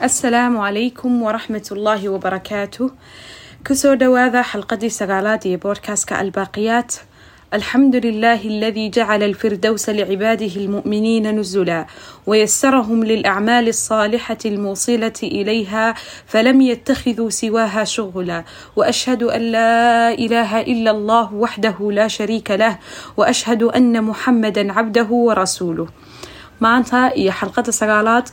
السلام عليكم ورحمة الله وبركاته. كسو دواذا حلقة سغالات بودكاست الباقيات الحمد لله الذي جعل الفردوس لعباده المؤمنين نزلا ويسرهم للأعمال الصالحة الموصلة إليها فلم يتخذوا سواها شغلا. وأشهد أن لا إله إلا الله وحده لا شريك له وأشهد أن محمدا عبده ورسوله. maanta iyo حلقة sagaalaad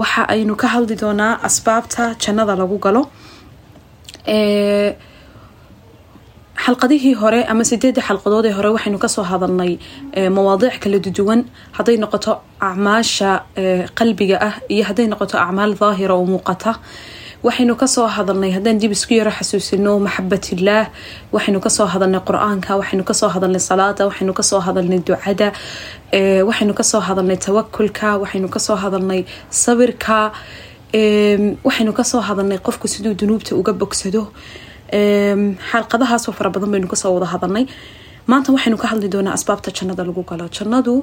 waxa aynu ka hadli doonaa asbaabta jannada lagu galo. Xalqadihii hore ama sideedii xalqadood ee hore waxaynu ka soo hadalnay mawaadiic kala duwan. Hadday noqoto acmaasha qalbiga ah iyo hadday noqoto acmaal daahira oo muuqata waxaynu ka soo hadalnay haddaan dib isku yaro xasuusino maxabatillaah waxaynu ka soo hadalnay qur'aanka waxaynu ka soo hadalnay salaada waxaynu ka soo hadalnay ducada waxaynu ka soo hadalnay tawakulka waxaynu ka soo hadalnay sabirka waxaynu ka soo hadalnay qofku siduu dunuubta uga bogsado. Xalqadahaasoo fara badan baynu ka soo wada hadalnay. Maanta waxaynu ka hadli doonaa asbaabta jannada lagu galo. Jannadu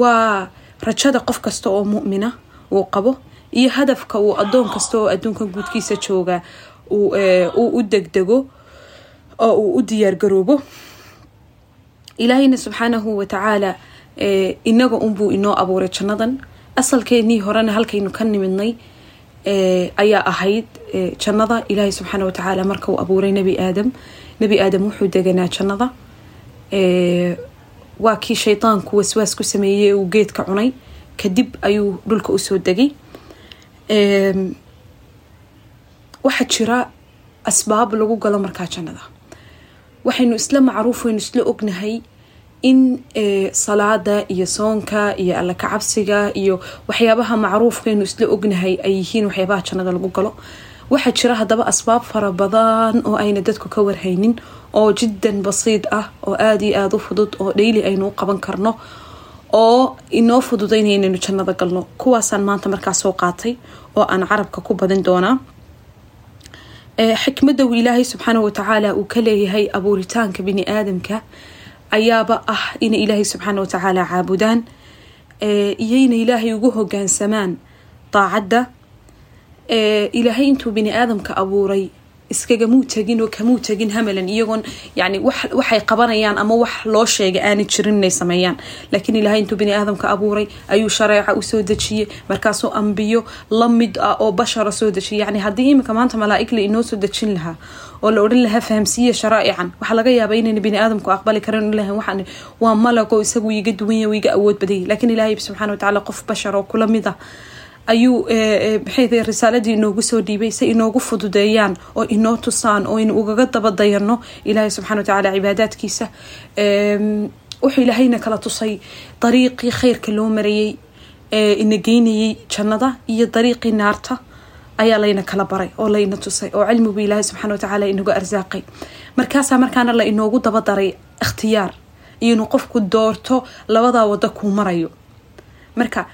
waa rajada qof kasta oo mumina uu qabo iyo hadafka uu adoon kasta oo adduunka guudkiisa jooga uu u degdego oo uu u diyaargaroobo ilaahayna subxaanahu watacaala inaga unbuu inoo abuuray jannadan. Asalkeenii horena halkaynu ka nimidnay ayaa ahayd jannada ilaahay subxaana watacaala marka uu abuuray nebi aadam. Nebi aadam wuxuu deganaa jannada. Waa kii shaydaanku waswaas ku sameeyey uu geedka cunay. Kadib ayuu dhulka u soo degay waxaa jira asbaab lagu galo markaa jannada. Waxaynu isla macruuf waynu isla ognahay in salaada iyo soonka iyo alla kacabsiga iyo waxyaabaha macruufkaynu isla ognahay ay yihiin waxyaabaha jannada lagu galo. Waxaa jira haddaba asbaab fara badan oo ayna dadku ka warhaynin oo jiddan basiid ah oo aada iyo aada u fudud oo dhayli aynu u qaban karno oo inoo fududaynaya inaynu jannada galno. Kuwaasaan maanta markaa soo qaatay oo aan carabka ku badin doonaa. Xikmadda uu ilaahay subxaana watacaala uu ka leeyahay abuuritaanka bini aadamka ayaaba ah inay ilaahay subxaana watacaala caabudaan iyo inay ilaahay ugu hogaansamaan daacadda ilaahay intuu bini aadamka abuuray iskagamuu tegin oo kamuu tegin hamalan iyagoon yani waxay qabanayaan ama wax loo sheegay aanay jirin inay sameeyaan. Laakiin ilaahay intuu bini aadamka abuuray ayuu shareeca u soo dejiyey markaasuu ambiyo la mid ah oo bashara soo dejiyay yani haddii iminka maanta malaaigla inoo soo dejin lahaa oo la odhan lahaa fahamsiiya sharaa'ican. Waxaa laga yaabaa inayna bini aadamku aqbali karin lahan waxaan waa malago isagu iga duwanya iga awood badayay laakiin ilaahay subxana watacaala qof bashar oo kula mid ah ayuu maxay risaaladii inoogu soo dhiibay si inoogu fududeeyaan oo inoo tusaan oo aynu ugaga dabadayano ilaahay subxana watacaala cibaadaadkiisa. Wuxuu ilaahayna kala tusay dariiqii khayrka loo marayey ina geynayay jannada iyo dariiqii naarta ayaa layna kala baray oo layna tusay oo cilmigu ilaahay subxana watacaala inagu arsaaqay. Markaasaa markaana la inoogu dabadaray ikhtiyaar iyo inuu qofku doorto labadaa wado kuu marayo. Marka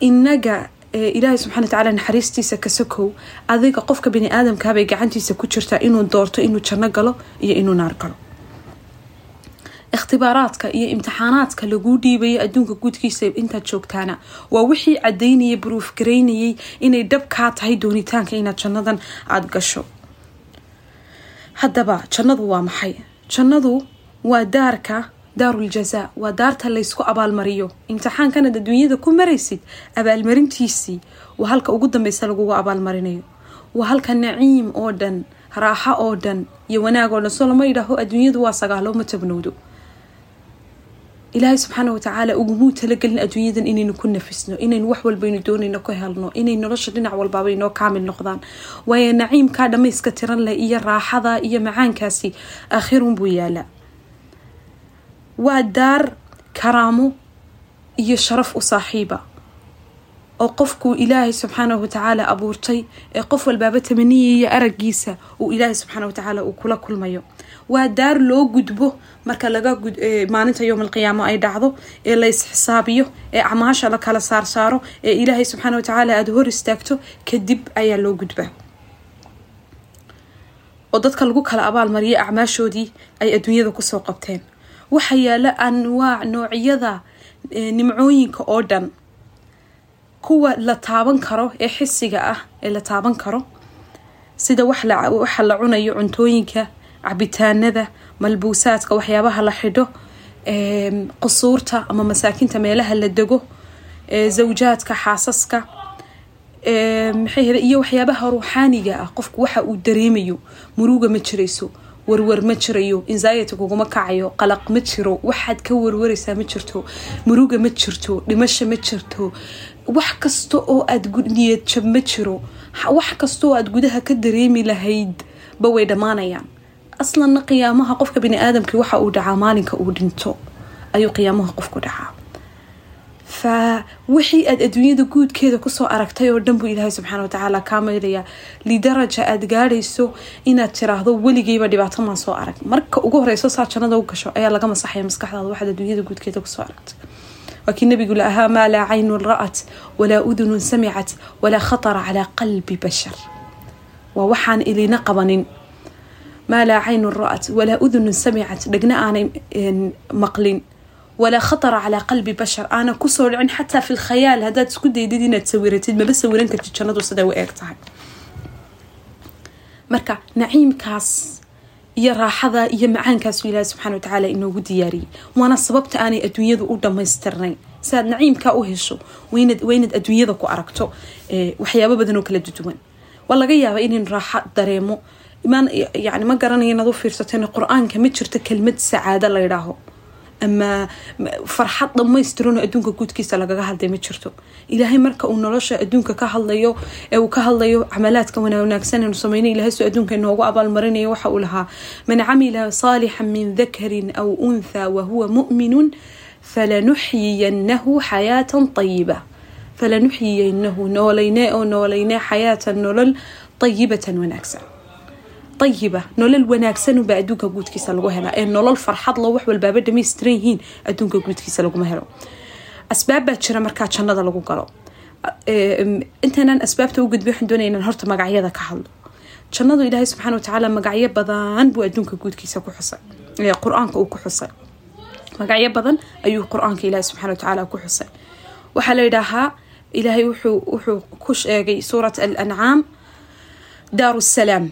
inaga ilaahay subxana watacaala naxariistiisa ka sokow adiga qofka bini aadamkaabay gacantiisa ku jirtaa inuu doorto inuu janno galo iyo inuu naar galo. Ikhtibaaraadka iyo imtixaanaadka laguu dhiibayo adduunka guudkiisa intaad joogtaana waa wixii cadaynaya baruuf garaynayay inay dhab kaa tahay doonitaanka inaad jannadan aada gasho. Haddaba jannadu waa maxay? Jannadu waa daarka daarul jazaa. Waa daarta laysku abaalmariyo. Imtixaankanaad adduunyada ku maraysid abaalmarintiisii. Waa halka ugu dambeysa lagugu abaalmarinayo. Waa halka naciim oo dhan raaxo oo dhan iyo wanaag oo dhan. Soo lama yidhaaho adduunyadu waa sagaalo ma tabnowdo ilaahay subxaana watacaala ugumuu talagelin adduunyadan inaynu ku nafisno inaynu wax walbaynu doonayno ka helno inay nolosha dhinac walbaaba inoo kaamil noqdaan. Waayo naciimkaa dhammayska tiran leh iyo raaxada iyo macaankaasi aakhirun buu yaalaa waa daar karaamo iyo sharaf u saaxiiba oo qofkuu ilaahay subxaanahu watacaala abuurtay ee qof walbaaba tamaniyaya aragiisa uu ilaahay subxaana watacaala uu kula kulmayo. Waa daar loo gudbo marka laga maalinta yowm alqiyaamo ay dhacdo ee la isxisaabiyo ee acmaasha la kala saarsaaro ee ilaahay subxaana watacaala aada hor istaagto kadib ayaa loo gudbaa oo dadka lagu kala abaalmariyay acmaashoodii ay adduunyada ku soo qabteen waxaa yaalla anwaac noocyada nimcooyinka oo dhan. Kuwa la taaban karo ee xisiga ah ee la taaban karo. Sida waxa la cunayo cuntooyinka cabitaanada malbuusaadka waxyaabaha la xidho qusuurta ama masaakinta meelaha la dego zawjaadka xaasaska iyo waxyaabaha ruuxaaniga ah. Qofku waxa uu dareemayo muruga ma jirayso warwar ma jirayo anxiety kuguma kacayo qalaq ma jiro waxaad ka warwaraysaa ma jirto muruga ma jirto dhimasho ma jirto wax kasta oo aad niyad jab ma jiro wax kasta oo aad gudaha ka dareemi lahayd ba way dhammaanayaan. Aslanna qiyaamaha qofka bani aadamkii waxa uu dhacaa maalinka uu dhinto ayuu qiyaamaha qofku dhacaa fa aad adduunyada guudkeeda ku soo aragtay oo dhan buu ilaahay subxaana watacaala kaa maydaya lidaraja aad gaadhayso inaad tiraahdo weligeyba dhibaato maan soo arag. Marka ugu horeyso saa jannada u gasho ayaa laga masaxaya maskaxdaada waxaad adduunyada guudkeeda ku soo aragtay. Waa nabigu la ahaa maa laa caynun ra'at walaa udunun samicat walaa khatara calaa qalbi bashar. Waa waxaan ilina qabanin. Maa laa caynun ra'at walaa udunun samicat dhegna aanay maqlin walaa khatara calaa qalbi bashar aanan ku soo dhicin xataa fi lkhayaal haddaad isku daydid inaad sawiratid maba sawiran kartid jannadu siday u eeg tahay marka naciimkaas iyo raaxada iyo macaankaasu ilaahi subxana watacaala inoogu diyaariyey waana sababta aanay adduunyadu u dhammaystirnayn si aad naciimkaa u hesho waa inaad adduunyada ku aragto waxyaabo badan oo kala duwan waa laga yaabaa inaynu raaxo dareemo yani ma garanayo inaad u fiirsateen qur'aanka ma jirto kelmad sacaado la أما فرحات لما يسترون أدونك قد كيسا لقاها هل دي مجرتو إلهي مركا أو نلوشا أدونك كاهل ليو أو كاهل ليو عملات كونا ونكسان نصمين إلهي سو أدونك أنه وقع بالمرين يوحا من عمل صالحا من ذكر أو أنثى وهو مؤمن فلنحيينه حياة طيبة. فلنحيينه نولينا أو نولينا حياة نولل طيبة ونكسان ayiba nolol wanaagsanubaa adduunka guudkiisa lagu helaa ee nolol farxad lo wax walbaaba dhamaystiran yihiin adduunka guudkiisa laguma helo asbaab baa jira markaa jannada lagu galo intaynaan asbaabta u gudbi waxaan doonaya inaan horta magacyada ka hadlo jannadu ilaahay subxaana watacaala magacyo badan buu adduunka guudkiisa ku xusay qur'aanka uu ku xusay magacyo badan ayuu qur'aanka ilaahay subxana watacaala ku xusay waxaa la yidhaahaa ilaahay wuxuu ku sheegay suurat alancaam daaru salaam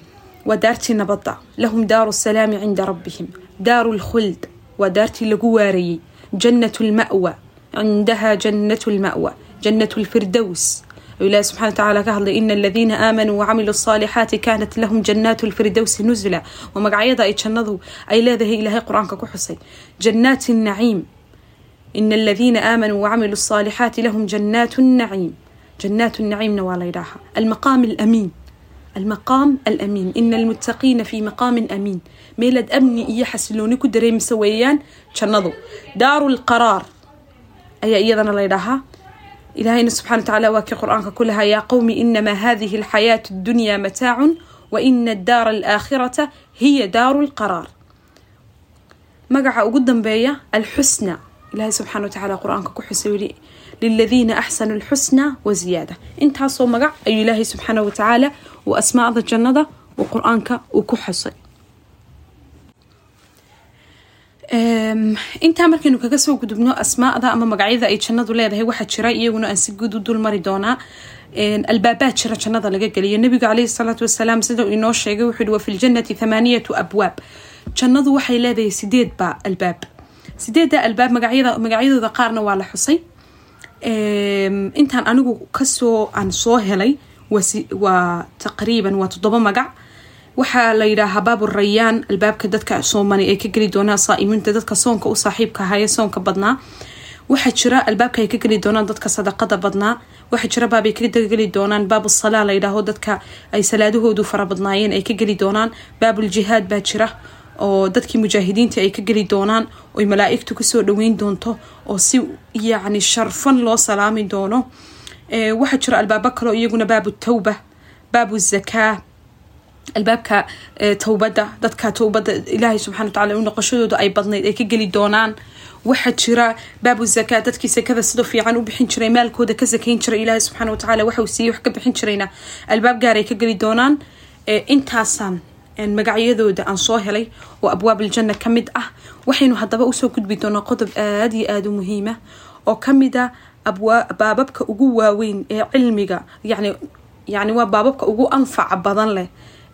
waa daartii nabadda lahum daaru salaami cinda rabbihim daaru lkhuld waa daartii lagu waarayey jannat lma'wa cindaha jannat lma'wa jannat lfirdows ilahi subxana watacaala ka hadlay ina aladiina aamanuu wacamiluu asaalixaati kaanat lahum jannaatu lfirdowsi nusla waa magacyada ay jannadu ay leedahay ilaahay qur'aanka ku xusay jannaati naciim ina aladiina aamanuu wacamiluu asaalixaati lahum jannaatu naciim jannaatu naciimna waa laydhaahaa almaqaam alamiin almaqaam alamiin ina almuttaqiina fii maqaamin amiin meelaad amni iyo xasilooni ku dareemisa weeyaan jannadu daaru lqaraar ayaa iyadana laydhahaa ilaahayna subxana watacaala waa kii qur'aanka ku lahaa yaa qowmi inamaa hadihi alxayaatu addunyaa mataacun wa ina addaara alaakhirata hiya daaru liladiina axsanu alxusna wa ziyaada intaasoo magac ayuu ilaahay subxaana watacaala uu asmaacda jannada uu qur'aanka uu ku xusay intaa markaynu kaga soo gudubno asmaada ama magacyada ay jannadu leedahay waxaa jira iyaguna aan si guud u dulmari doonaa albaabaa jira jannada laga geliyo nabigu caleyhi salaatu wasalaam sida uu inoo sheegay wuxuu yihi wa fi thamaaniyatu abwaab jannadu waxay leedahay sideed baa albaab sideedda albaab magacyadooda qaarna waa la xusay intaan anigu ka soo aan soo helay waa taqriiban waa toddoba magac. Waxaa la yidhaahaa baabu rayaan albaabka dadka soomani ay ka geli doonaan saa'imiinta dadka soonka u saaxiibka ahaaye soonka badnaa. Waxaa jira albaabka ay ka geli doonaan dadka sadaqada badnaa. Waxaa jira baabay ka geli doonaan. Baabu salaa la yidhaaho dadka ay salaadahoodu fara badnaayeen ay ka geli doonaan. Baabuljihaad baa jira oo dadkii mujaahidiinta ay ka geli doonaan oy malaa-igtu ku soo dhaweyn doonto oo si yacni sharfan loo salaami doono. Waxaa jira albaabo kaleo iyaguna baabu tawba baabu zakaa albaabka towbadda dadka towbadda ilaahay subxana watacaala u noqoshadooda ay badnayd ay ka geli doonaan. Waxaa jira baabu zakaa dadkii sakada sidoo fiican u bixin jiray maalkooda ka sakayn jiray ilaahay subxaana watacaala waxauu siiyey wax ka bixin jirayna. Albaab gaar ay ka geli doonaan. Intaasaan magacyadooda aan soo helay oo abwaab aljanna ka mid ah. Waxaynu haddaba u soo gudbi doonaa qodob aada iyo aada muhiima oo ka mid a baababka ugu waaweyn ee cilmiga yani waa baababka ugu anfaca badan leh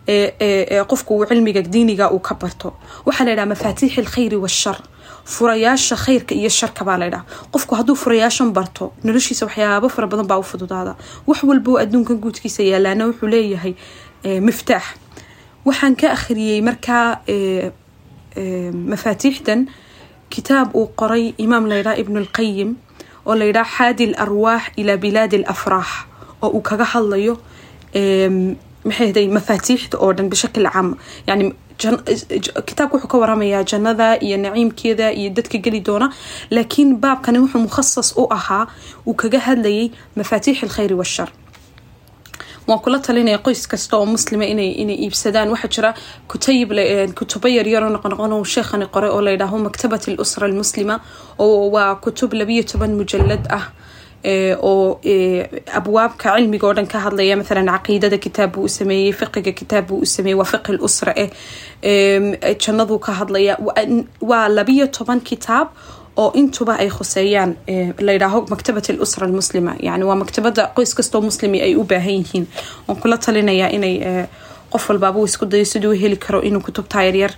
ee qofku uu cilmiga diiniga uu ka barto. Waxaa la yidhaha mafaatiix alkhayri washar furayaasha khayrka iyo sharka baa laydhaha qofku hadduu furayaashan barto noloshiisa waxyaabo fara badan baa u fududaada. Wax walbo adduunka guudkiisa yaalaana wuxuu leeyahay miftaax waxaan ka akhriyey markaa mafaatiixdan kitaab uu qoray imaam laydhaha ibnu lqayim oo layidhaha xaadi l ilaa bilaadi alafraax oo uu kaga hadlayo maxay haday mafaatiixda oo dhan bishakl caam yani kitaabka wuxuu ka waramayaa jannada iyo naciimkeeda iyo dadka geli doona laakiin baabkani wuxuu mukhasas u ahaa uu kaga hadlayay mafaatiix alkhayri washar waan kula talinaya qoys kasta oo muslima inay iibsadaan. Waxaa jira kutayib kutubo yaryaroo noqonoqon sheekhani qoray oo layidhaaho maktabat alusra almuslima oo waa kutub labiyo toban mujalad ah oo abwaabka cilmiga oo dhan ka hadlaya maalan caqiidada kitaab buu u sameeyey fiqiga kitaab buu u sameeyey waa fiqi lusra eh jannaduu ka hadlaya. Waa labiyo toban kitaab oo intuba ay khuseeyaan layidhaaho maktabat alusra almuslima. Yani waa maktabada qoys kastoo muslimi ay u baahan yihiin. Waan kula talinayaa inay qof walbaaba uu isku dayo siduu heli karo inuu kutubtaa yaryar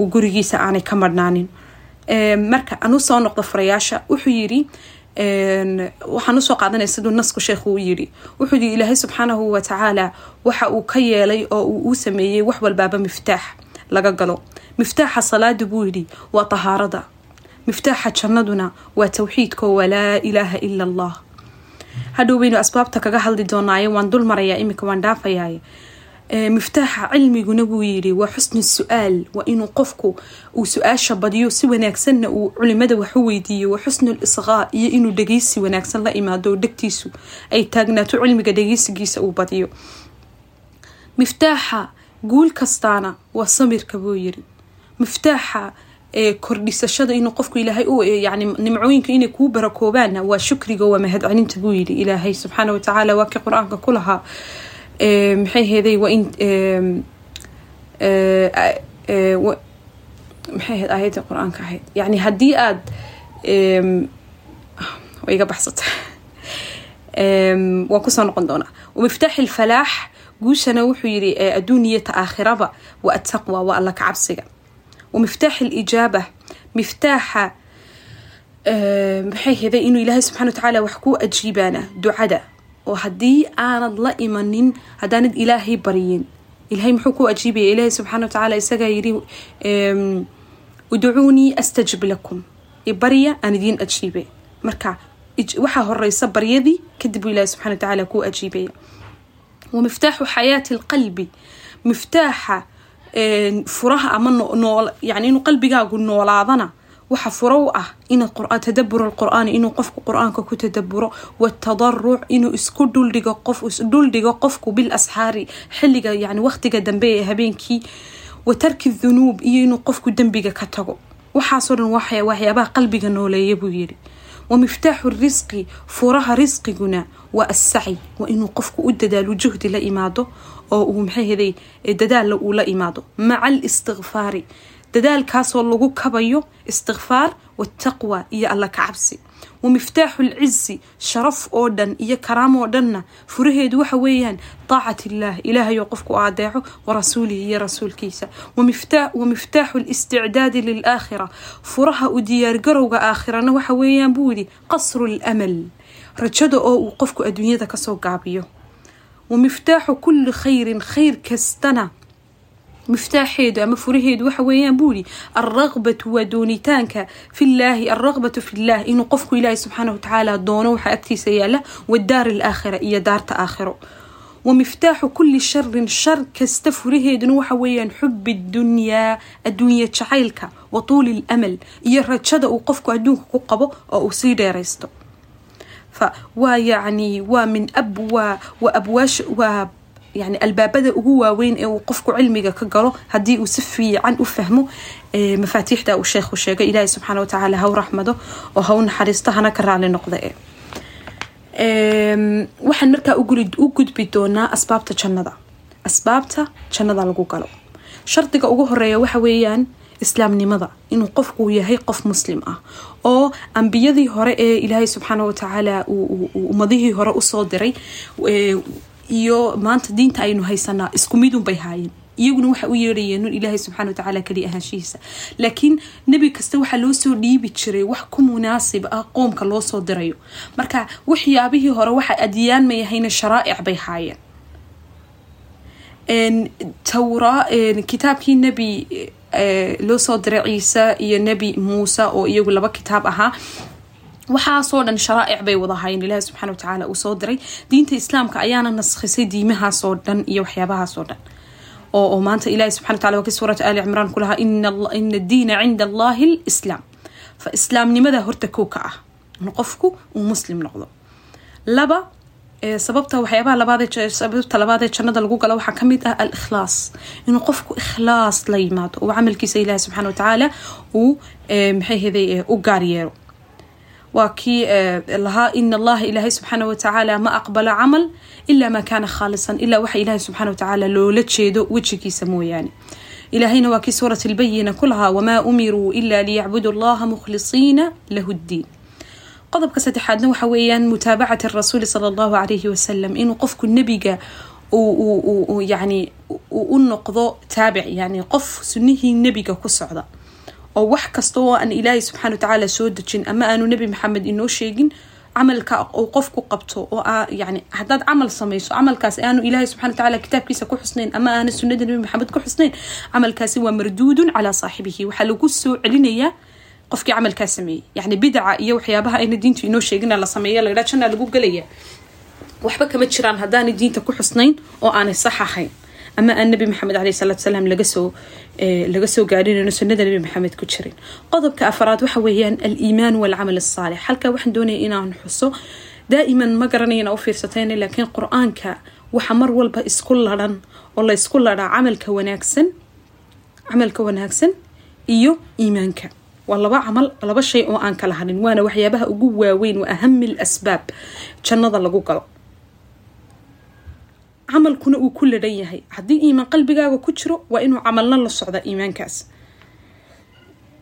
uu gurigiisa aanay ka marhnaanin marka anu soo noqdo furayaasha wuxuu yidhi waxaan u soo qaadanaya siduu nasku sheekhu u yidhi. Wuxuu yidhi ilaahay subxaanahu watacaala waxa uu ka yeelay oo uu u sameeyey wax walbaaba miftaax laga galo. Miftaaxa salaada buu yidhi waa tahaarada miftaaxa jannaduna waa tawxiidko walaa ilaaha ila allah hadhow baynu asbaabta kaga hadli doonaaye waan dul marayaa iminka waan dhaafayaaye miftaaxa cilmiguna buu yidhi waa xusni su'aal waa inuu qofku uu su'aasha badiyo si wanaagsanna uu culimada wax u weydiiyo waa xusnu lisqaa iyo inuu dhegeysi wanaagsan la imaado dhegtiisu ay taagnaato cilmiga dhegeysigiisa uu badiyo miftaaxa guul kastaana waa samirka buu yidhi miftaaxa kordhisashada inuu qofku ilaahay yani nimcooyinka inay kuu barakoobaanna waa shukriga waa mahadcelinta buu yidhi. Ilaahay subxaana watacaala waa kii qur'aanka ku lahaa. Maxay heeday waa in maxay ahayd aayadda qur'aanka ahayd? Yani haddii aad way iga baxsata. Waan ku soo noqon doonaa wamiftaaxi lfalaax guushana wuxuu yidhi adduuniyata aakhiraba waa attaqwa waa alla ka cabsiga ومفتاح الإجابة مفتاح آه، بحيث هذا إنه إله سبحانه وتعالى وحكو أجيبانا دعدا وهدي أنا الله إيمانين هدان إلهي بريين. إلهي محكو أجيبي إله سبحانه وتعالى يسقى يري ودعوني أستجب لكم. إبريا أنا دين أجيبي. مركع وحا هر يصبر يدي كدب إله سبحانه وتعالى كو أجيبي. ومفتاح حياة القلب. مفتاح furaha ama yani inuu qalbigaagu noolaadana waxa furo u ah ina tadabur alqur'aani inuu qofku qur'aanka ku tadaburo watadaruc inuu isku dhuldhigo qof isdhuldhigo qofku bil asxaari xilliga yani waqtiga dambe ee habeenkii wa tarki dhunuub iyo inuu qofku dembiga ka tago. Waxaasoo dhan waxyaabaha qalbiga nooleeya buu yidhi. Wamiftaaxu risqi furaha risqiguna waa assaci waa inuu qofku u dadaalo juhdi la imaado oo uu maxay heday dadaalla uu la imaado. Maca alistikfaari dadaalkaasoo lagu kabayo istikfaar wataqwa iyo alla ka cabsi wamiftaaxu lcizi sharaf oo dhan iyo karaam oo dhanna. Furaheedu waxa weeyaan taacat illaah ilaahayoo qofku u adeeco warasuulihi iyo rasuulkiisa. Wamiftaaxu listicdaadi lilaakhira furaha u diyaargarowga aakhirana waxa weeyaan buu yidhi qasru lamal rajada oo uu qofku adduunyada ka soo gaabiyo wamiftaaxu kulli khayrin khayr kastana miftaaxeedu ama furaheedu waxa weeyaan buu yidhi alraqbatu waa doonitaanka fillaahi alraqbatu fillaah inuu qofku ilaahi subxaana watacaala doono waxaa agtiisa yaalla wadaari alaakhira iyo daarta aakhiro wamiftaaxu kulli sharin shar kasta furaheeduna waxa weeyaan xubi dunyaa adduunya jacaylka wa tuuli lamal iyo rajada uu qofku adduunka waa yacni waa min ab waa waa abwaash waa yani albaabada ugu waaweyn ee uu qofku cilmiga ka galo haddii uu si fiican u fahmo mafaatiixda uu sheekhu sheegay ilaahay subxaana watacaala ha u raxmado oo ha u naxariisto hana ka raali noqda waxaan markaa u gudbi doonaa asbaabta jannada. Asbaabta jannada lagu galo. Shardiga ugu horreeya waxa weeyaan islaamnimada inuu qofku yahay qof muslim ah oo ambiyadii hore ee ilaahay subxaana watacaala ummadihii hore u soo diray iyo maanta diinta aynu haysanaa isku midunbay haayeen. Iyaguna waxa u yeerayeen nun ilaahay subxana watacaala keli ahaanshihiisa. Laakiin nebi kasta waxaa loo soo dhiibi jiray wax ku munaasib ah qoomka loo soo dirayo. Marka waxyaabihii hore waxa adyaan may ahayna sharaa'ic bay haayeen. Tawra kitaabkii nebi loo soo diray ciise iyo nebi muuse oo iyagu laba kitaab ahaa. Waxaasoo dhan sharaa'ic bay wada haayeen ilaahi subxana watacaala uu soo diray. Diinta islaamka ayaana naskhisay diimahaasoo dhan iyo waxyaabahaasoo dhan. Oo maanta ilahi subxana wataala waa kii suurata ali cimraan ku lahaa ina addiina cinda allahi lislaam fa islaamnimada horta kow ka ah. In qofku uu muslim noqdo. Laba sababta waxyaabaha labaadee sababta labaadee jannada lagu galo waxaa ka mid ah al inuu qofku ikhlaas la yimaado oo camalkiisa ilaahi subxana watacaala uu maxay heday u gaar yeero waa kii lahaa in allaha ilaahay subxaana watacaala ma aqbalo camal ilaa maa kaana khaalisan ilaa waxa ilaahay subxana watacaala loola jeedo wejigiisa mooyaane. Ilaahayna waa kii suurat lbayina ku lahaa wamaa umiruu ila liyacbudu allaha mukhlisiina lahu ddiin qodobka saddexaadna waxa weeyaan mutaabacati rasuuli sala allahu calayhi wasalam inuu qofku nebiga yani u noqdo taabic yani qof sunnihii nebiga ku socda. Oo wax kasta oo aan ilaahay subxana watacaala soo dejin ama aanu nebi maxamed inoo sheegin camalka uu qofku qabto oo yani haddaad camal samayso camalkaas aanu ilaahay subxana watacaala kitaabkiisa ku xusnayn ama aana sunnada nebi maxamed ku xusnayn camalkaasi waa marduudun calaa saaxibihi. Waxaa lagu soo celinayaa qofkii camalkaa sameeyey. Yani bidca iyo waxyaabaha ayna diintu inoo sheegina la sameeya laydhaa jannaa lagu gelaya waxba kama jiraan haddaanay diinta ku xusnayn oo aanay sax ahayn. Ama aan nabi maxamed caleyh salaatu salaam lagasoo laga soo gaadhinayno sunnada nabi maxamed ku jirin. Qodobka afaraad waxa weeyaan aliimaan walcamal asaalix halkaa waxaan doonaya inaan xuso daa'iman ma garanayana u fiirsatayna laakiin qur'aanka waxa mar walba isku ladhan oo la ladhaa camalka wanaagsan camalka wanaagsan iyo iimaanka waa laba camal laba shay oo aan kala hadhin waana waxyaabaha ugu waaweyn wa ahami l asbaab jannada lagu galo. Camalkuna uu ku ladhan yahay haddii iimaan qalbigaaga ku jiro waa inuu camalna la socda iimaankaas.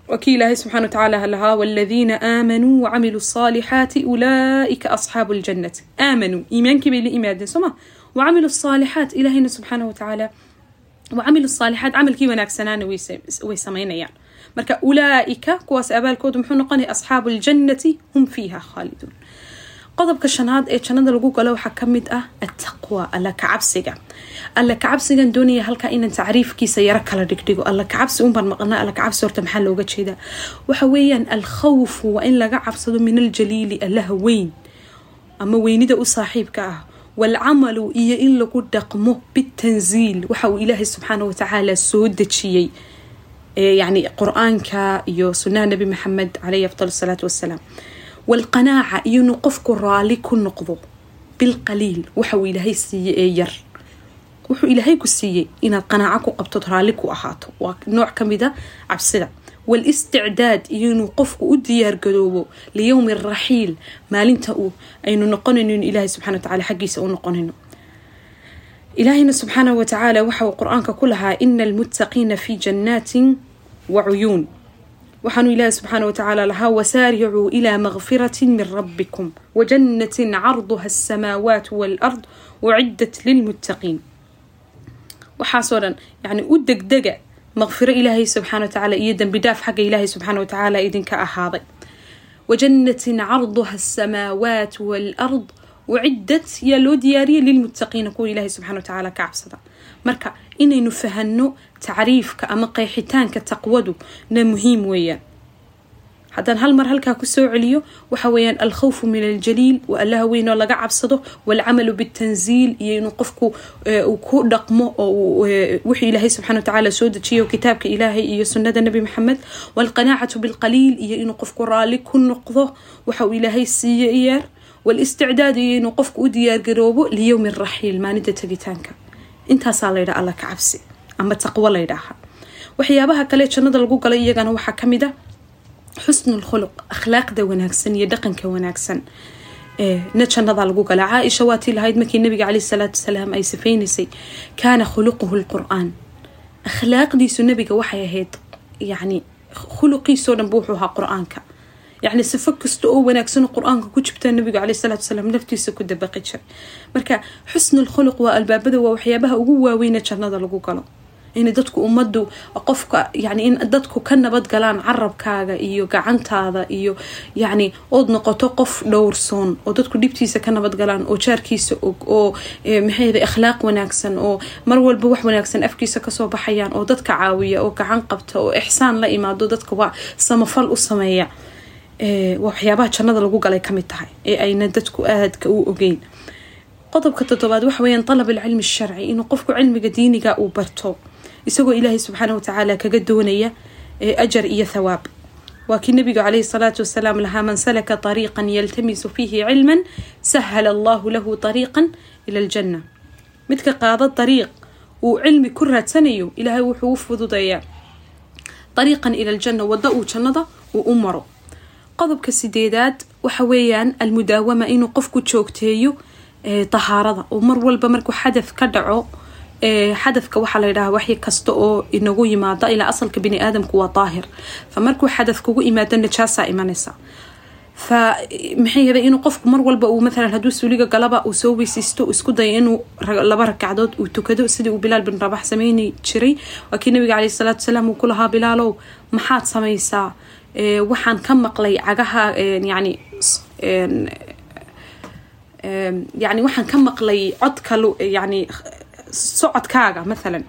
Waa kii ilaahay subxana watacaala lahaa waladiina aamanuu wacamiluu saalixaati ulaaika asxaabu ljannati aamanuu iimaankii bay la imaadeen soo ma? Wacamilu saalixaat ilaahayna subxaana watacaala wacamilu saalixaat camalkii wanaagsanaana way samaynayaan marka ulaaika kuwaas abaalkoodu muxuu noqonaya asxaabu ljannati hum fiiha khaaliduun qodobka shanaad ee jannada lagu galo waxaa ka mid ah attaqwa alla kacabsiga. Alla kacabsigan doonaya halkaa inaan tacriifkiisa yaro kala dhigdhigo. Alla kacabsi unbaan maqnaa alla kacabsi horta maxaa looga jeedaa? Waxa weeyaan alkhawfu waa in laga cabsado min aljaliili allaha weyn ama weynida u saaxiibka ah. Waalcamalu iyo in lagu dhaqmo bitanziil waxa uu ilaahay subxaana watacaala soo dejiyey yani qur'aanka iyo sunaha nabi maxamed caleyhi afdal salaatu wassalaam walqanaaca iyo inuu qofku raali ku noqdo bilqaliil waxa uu ilaahay siiyey ee yar wuxuu ilaahay ku siiyey inaad qanaaco ku qabtod raalli ku ahaato waa nooc ka mid a cabsida walisticdaad iyo inuu qofku u diyaargaroobo liyowmi raxiil maalinta aynu noqonayno in ilaahay subxana watacala xaggiisa u noqonayno ilaahayna subxaana watacaala waxa uu qur'aanka wa cuyuun waxaanu ilaahi subxaana watacaala lahaa wasaaricuu ilaa makfirati min rabbikum wajannatin carduha asamaawaat waalard uciddat lilmuttaqiin waxaasoo dhan yani u degdega maqfiro ilaahay subxana watacaala iyo dembi dhaaf xagga ilaahay subxaana watacaala idinka ahaaday wajannatin carduha asamaawaat waalard uciddat yaa loo diyaariyay lilmuttaqiina kuwa ilaahay subxana inaynu fahanno tacriifka ama qeexitaanka taqwadu na muhiim weeyaan haddaan hal mar halkaa kusoo celiyo waxa weeyaan alkhawfu min aljaliil waa allaha weyn oo laga cabsado waalcamalu bitanziil iyo inuu qofku ku dhaqmo oo wuxuu ilaahay subxana watacaala soo dejiyo kitaabka ilaahay iyo sunnada nabi maxamed waalqanaacatu bilqaliil iyo inuu qofku raalli ku noqdo waxa uu ilaahay siiye iyeer walisticdaad iyo inuu qofku u diyaargaroobo liyowmi raxiil maalinta tegitaanka intaasaa laydhaa alla ka cabsi. Ama taqwo laydhaaha waxyaabaha kale jannada lagu galay iyagana waxaa ka mid a xusnu lkhuluq akhlaaqda wanaagsan iyo dhaqanka wanaagsan na jannada lagu gala caaisha waatii lahayd markii nabiga caleyh salaatu wasalaam ay safeynaysay kaana khuluquhu lqur-aan akhlaaqdiisu nabiga waxay ahayd yacni khuluqiisoo dhan bu wuxuu ahaa qur'aanka yacni sifo kasta oo wanaagsanoo qur'aanka ku jibta nabiga caleyh salaatu wasalaam naftiisa ku dabaqi jiray marka xusnul khuluq waa albaabada waa waxyaabaha ugu waaweyne jannada lagu galo. In dadku ummaddu qofka yani in dadku ka nabad galaan carabkaaga iyo gacantaada iyo yacni ood noqoto qof dhowrsoon oo dadku dhibtiisa ka nabad galaan oo jaarkiisa og oo maxayda akhlaaq wanaagsan oo mar walba wax wanaagsan afkiisa ka soo baxayaan oo dadka caawiya oo gacan qabta oo ixsaan la imaado dadka waa samafal u sameeya waxyaabaha jannada lagu galay kamid tahay ee ayna dadku aadka u ogeyn qodobka toddobaad waxa weyaan dalab alcilmi sharci inuu qofku cilmiga diiniga uu barto isagoo ilaahay subxaana watacaala kaga doonaya ajar iyo thawaab waa kii nabigu caleyhi salaatu wasalaam lahaa man salaka طariiqan yaltamisu fiihi cilman sahala allahu lahu طariiqan ila aljanna midka qaado dariiq uu cilmi ku raadsanayo ilaahay wuxuu u fududeeyaa dariiqan ila aljanna waddo uu jannada uu u maro qodobka sideedaad waxa weeyaan almudaawama inuu qofku joogteeyo tahaarada. Oo mar walba markuu xadaf ka dhaco xadafka waxaa la yidhaha waxyi kasta oo inagu yimaada ilaa asalka bini aadamku waa daahir. Fa markuu xadaf kugu imaado najaasaa imanaysa. Fa maxay yada inuu qofku mar walba uu maalan hadduu suuliga galaba uu soo weysaysto isku dayo inuu laba ragcadood uu tukado sidii uu bilaal bin rabax sameyni jiray waa kii nabiga caleyhi salaatu wasalaam uu ku lahaa bilaalow maxaad samaysaa waxaan ka maqlay cagaha yani yani waxaan ka maqlay codka yani socodkaaga mathalan.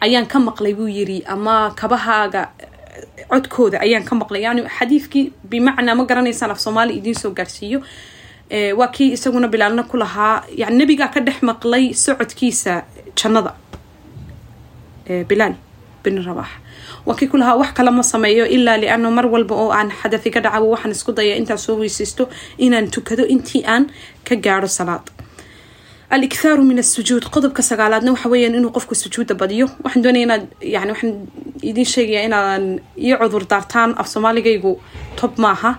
Ayaan ka maqlay buu yiri ama kabahaaga codkooda ayaan ka maqlay. Yani xadiidkii bimacnaa ma garanaysaan af soomaali idiin soo gaarsiiyo. Waa kii isaguna bilaalna ku lahaa. Yani nebigaa ka dhex maqlay socodkiisa jannada. Bilaal bin rabax waa kii ku lahaa wax kale ma sameeyo ilaa liano mar walba oo aan xadafi ka dhacabo waxaan isku daya intaan soo weysaysto inaan tukado intii aan ka gaadho salaad. Alikhaaru min asujuud qodobka sagaalaadna waxa weeyaan inuu qofku sujuuda badiyo. Waxaan doonaya inaad yani waxaan idiin sheegaya inaadan iyo cudur daartaan af soomaaligaygu tob maaha.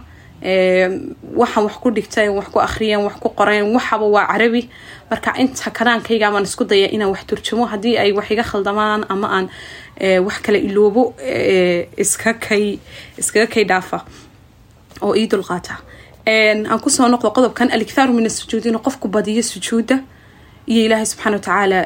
Waxaan wax ku dhigteen wax ku akhriyeen wax ku qoreen waxaba waa carabi. Marka inta karaankayga baan isku daya inaan wax turjumo. Haddii ay wax iga khaldamaan ama aan wax kale iloobo kay iskaga kay dhaafa oo ii dulqaata aan ku soo noqdo qodobkan alikhaaru min asujuud inuu qofku badiyo sujuuda iyo ilaahay subxaana watacaala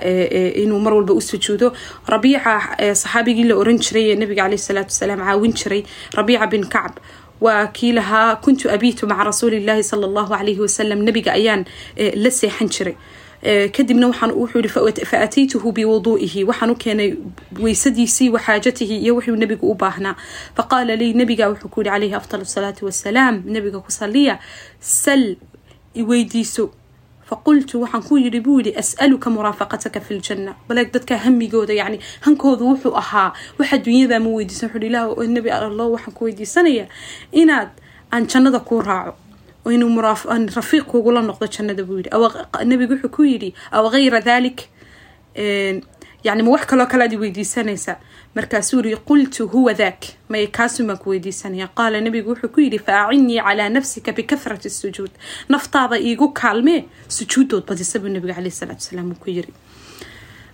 inuu mar walba u sujuudo. Rabiica saxaabigii la oran jiray ee nabiga caleyhi salaatu wasalaam caawin jiray rabiica bin kacb waa kii lahaa kuntu abiitu maca rasuuli illaahi sala allahu calayhi wasalam nabiga ayaan la seexan jiray kadibna waxaan wuxuu yihi fa ataytuhu biwuduu'ihi waxaan u keenay weysadiisii wa xaajatihi iyo wuxuu nabigu u baahnaa. Faqaala lii nabiga wuxuu ku yihi calayhi afdal asalaatu wasalaam nabiga ku saliya sal iweydiiso faqultu waxaan ku yidhi buu yidhi as'aluka muraafaqataka fi ljanna baleeg dadka hamigooda yani hankoodu wuxuu ahaa waxa dunyada ma weydiisan. Wuxuu ilaah nabi allah waxaan ku weydiisanayaa inaad aan jannada kuu raaco inuu rafiiq kugula noqdo jannada buu yidhi. Nabigu wuxuu ku yidhi aw dalik yani ma wax kaloo kale aad weydiisanaysaa? Markaasuu yiri qultu huwa dak may kaasun ku weydiisanaya. Qaala nabigu wuxuu ku yidhi fa acinnii calaa nafsika bikathrati sujuud. Naftaada iigu kaalmee sujuudood badisa buu nabiga caleyhi salaatu wasalaam uu ku yiri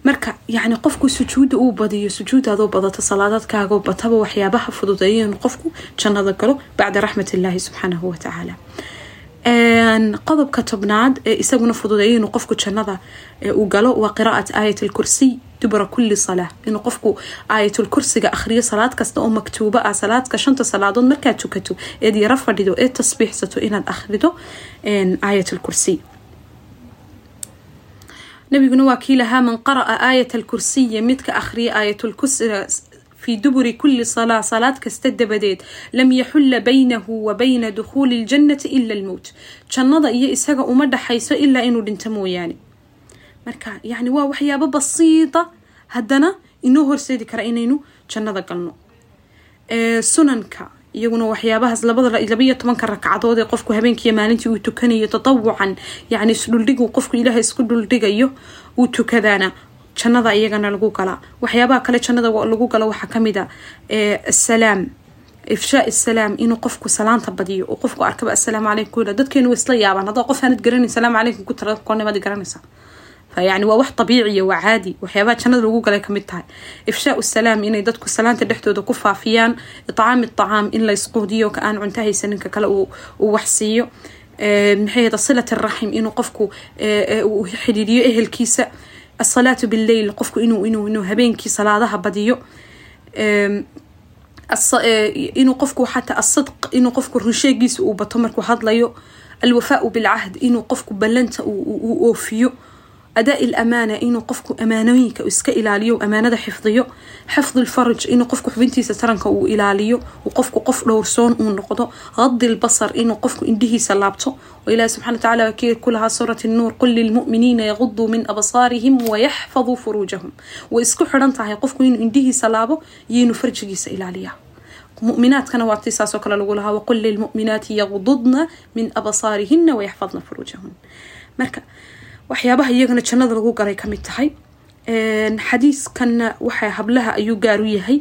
marka yacni qofku sujuudda uu badiyo sujuudaadoo badato salaadadkaagoo bataba waxyaabaha fududeeya inuu qofku jannada galo bacda raxmat illaahi subxaanahu watacaala qodobka tobnaad ee isaguna fududeeya inuu qofku jannada uu galo waa qiraa'at aayat alkursiy dubra kulli salaa inuu qofku aayatulkursiga akhriyo salaad kasta oo maktuubo ah salaadka shanta salaadood markaad tukato eed yaro fadhido eed tasbiixsato inaad akhrido aayatulkursiy nabiguna waa kii lahaa man qara'a aayat alkursiya midka akhriya aayatulkursiga في دبر كل صلاة صلاة كستد بديت. لم يحل بينه وبين دخول الجنة إلا الموت. تشنضا إيا إساقا أمد حيس إلا إنو دنتمو يعني. مركا يعني يا بابا بسيطة هدنا إنو هر سيدي كرأينا إنو تشنضا قلنو إيه سننكا يقولون وحيا بهز لبضر إلى بيا تمان كرك عضوضي قفكو هبين كي مالنتي وتكني تطوعا يعني سلول ديقو قفكو إله يسكو دول ديقا يو وتكذانا. Jannada iyagana lagu galaa waxyaabaha kale jannada lagu galo waxaa ka mid a asalaam ifshaa isalaam inuu qofku salaanta badiyo oo qofku arkaba assalaamu calaykum ku dadkeenu way isla yaabaan haddaa qof aanad garanayn salaamu calaykum ku tara koonnimaad garanaysaa yani waa wax dabiiciya waa caadi waxyaabaha jannada lagu galay ka mid tahay. Ifshaau salaam inay dadku salaanta dhexdooda ku faafiyaan icaami acaam in la isquudiyo ka aan cunto haysaninka kale uu wax siiyo. Maxay hada silat araxim inuu qofku uu xidhiiriyo ehelkiisa asalaatu billeyl qofku inuu inuu inuu habeenkii salaadaha badiyo inuu qofku xataa asidq inuu qofku runsheegiisa uu bato markuu hadlayo alwafaau bilcahd inuu qofku ballanta uu oofiyo adaa ilamaana inuu qofku amaanooyinka iska ilaaliyo amaanada xifdiyo xifdi lfarj inuu qofku xubintiisa taranka uu ilaaliyo uu qofku qof dhowrsoon uu noqdo qadi lbasar inuu qofku indhihiisa laabto oo ilahi subxana watacaala wakii ku lahaa suurat nuur qul lilmu'miniina yaquduu min absaarihim wayaxfaduu furuujahum way isku xidhan tahay qofku inuu indhihiisa laabo iyo inuu farjigiisa ilaaliya muminaadkana waa tii saasoo min absaarihina wayaxfadna furuujahun marka waxyaabaha iyagana jannada lagu galay kamid tahay xadiiskanna waxa hablaha ayuu gaar u yahay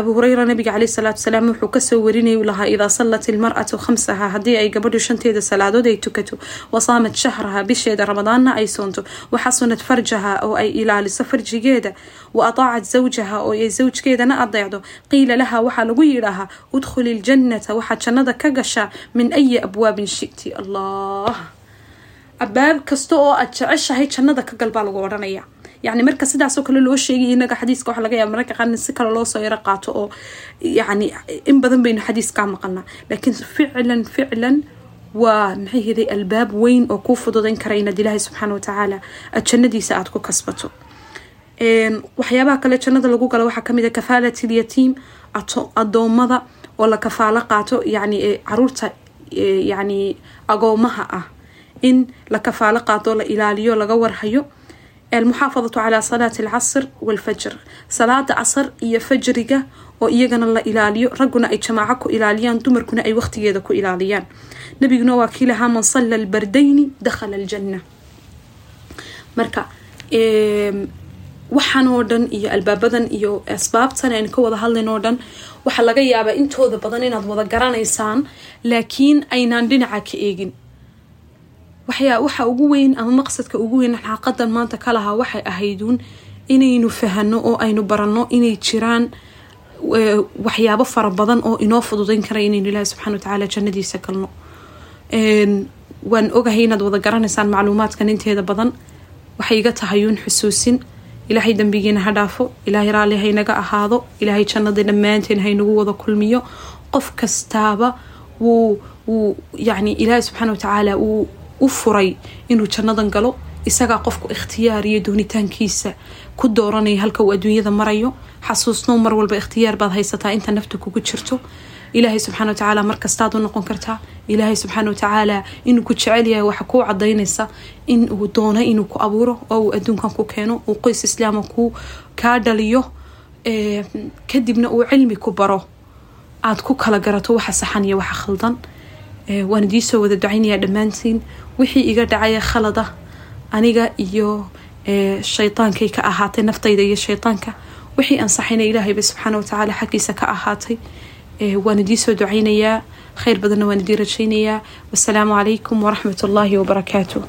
abu hureyra nabiga caleyh salaatu wasalaam wuxuu kasoo warinay lahaa idaa sallat ilmar'atu khamsaha haddii ay gabadhu shanteeda salaadood ay tukato wasaamat shahraha bisheeda ramadaanna ay soonto waxasunad farjaha oo ay ilaaliso farjigeeda wa ataacat zawjaha oo ay zawjkeedana adeecdo qiila laha waxaa lagu yidhaahaa udkhuli ljannata waxaad jannada ka gashaa min ayi abwaabin shiti allah abaab kasta oo aad jeceshahay jannada ka gal baa lagu odhanaya. Yani marka sidaasoo kale loo sheegay inaga xadiiska waxa laga yaaba mararka qaarna si kale loosoo yaro qaato oo yani in badan baynu xadiiskaa maqanaa. Laakiin ficlan ficlan waa maxay hiday albaab weyn oo kuu fududayn kara inaad ilaahay subxaana watacaala aad jannadiisa aada ku kasbato. Waxyaabaha kale jannada lagu galo waxaa ka mid a kafaalat ilyatiim adoomada oo la kafaalo qaato yani carruurta yani agoomaha ah in la kafaalo qaato la ilaaliyo laga warhayo almuxaafadatu calaa salaati alcasr walfajr salaada casar iyo fajriga oo iyagana la ilaaliyo ragguna ay jamaaco ku ilaaliyaan dumarkuna ay waqtigeeda ku ilaaliyaan. Nabiguna waa kii lahaa man salla albardayni dakhala aljanna marka waxaan dhan iyo albaabadan iyo asbaabtan aynu ka wada hadlayn dhan waxaa laga yaabaa intooda badan inaad wada garanaysaan laakiin aynaan dhinaca ka eegin waxa ugu weyn ama maqsadka ugu weyn xaaqadan maanta ka lahaa waxay ahayduun inaynu fahano oo aynu baranno inay jiraan waxyaabo fara badan oo inoo fududayn kara inaynu ilaahi subxana watacaala jannadiisa galno. Waan ogahay inaad wada garanaysaan macluumaadkan inteeda badan. Waxay iga tahayuun xusuusin. Ilaahay dambigiina ha dhaafo. Ilaahay raalli haynaga ahaado. Ilaahay jannada dhammaanteen haynagu wada kulmiyo. Qof kastaaba wuu wuu yacni ilaahay subxaana watacaala wuu u furay inuu jannadan galo isagaa qofku ikhtiyaar iyo doonitaankiisa. Ku dooranaya halka uu adduunyada marayo. Xasuusno mar walba ikhtiyaar baad haysataa inta nafta kugu jirto. Ilaahay subxana watacaala markastaad u noqon kartaa ilaahay subxaana watacaala inuu ku jecel yahay waxa kuu cadaynaysa in uu doono inuu ku abuuro oo uu adduunkan ku keeno uu qoys islaama ku kaa dhaliyo. Kadibna uu cilmi ku baro. Aad ku kala garato waxa saxan iyo waxa khaldan waan idiisoo wada ducaynayaa dhammaantiin. Wixii iga dhacaya khalada aniga iyo shaytaankay ka ahaatay naftayda iyo shaytaanka. Wixii ansaxayna ilaahayba subxaana watacaala xaggiisa ka ahaatay. Waan idiisoo ducaynayaa khayr badanna waan idii rajaynayaa. Wasalaamu calaykum waraxmat ullaahi wabarakaatu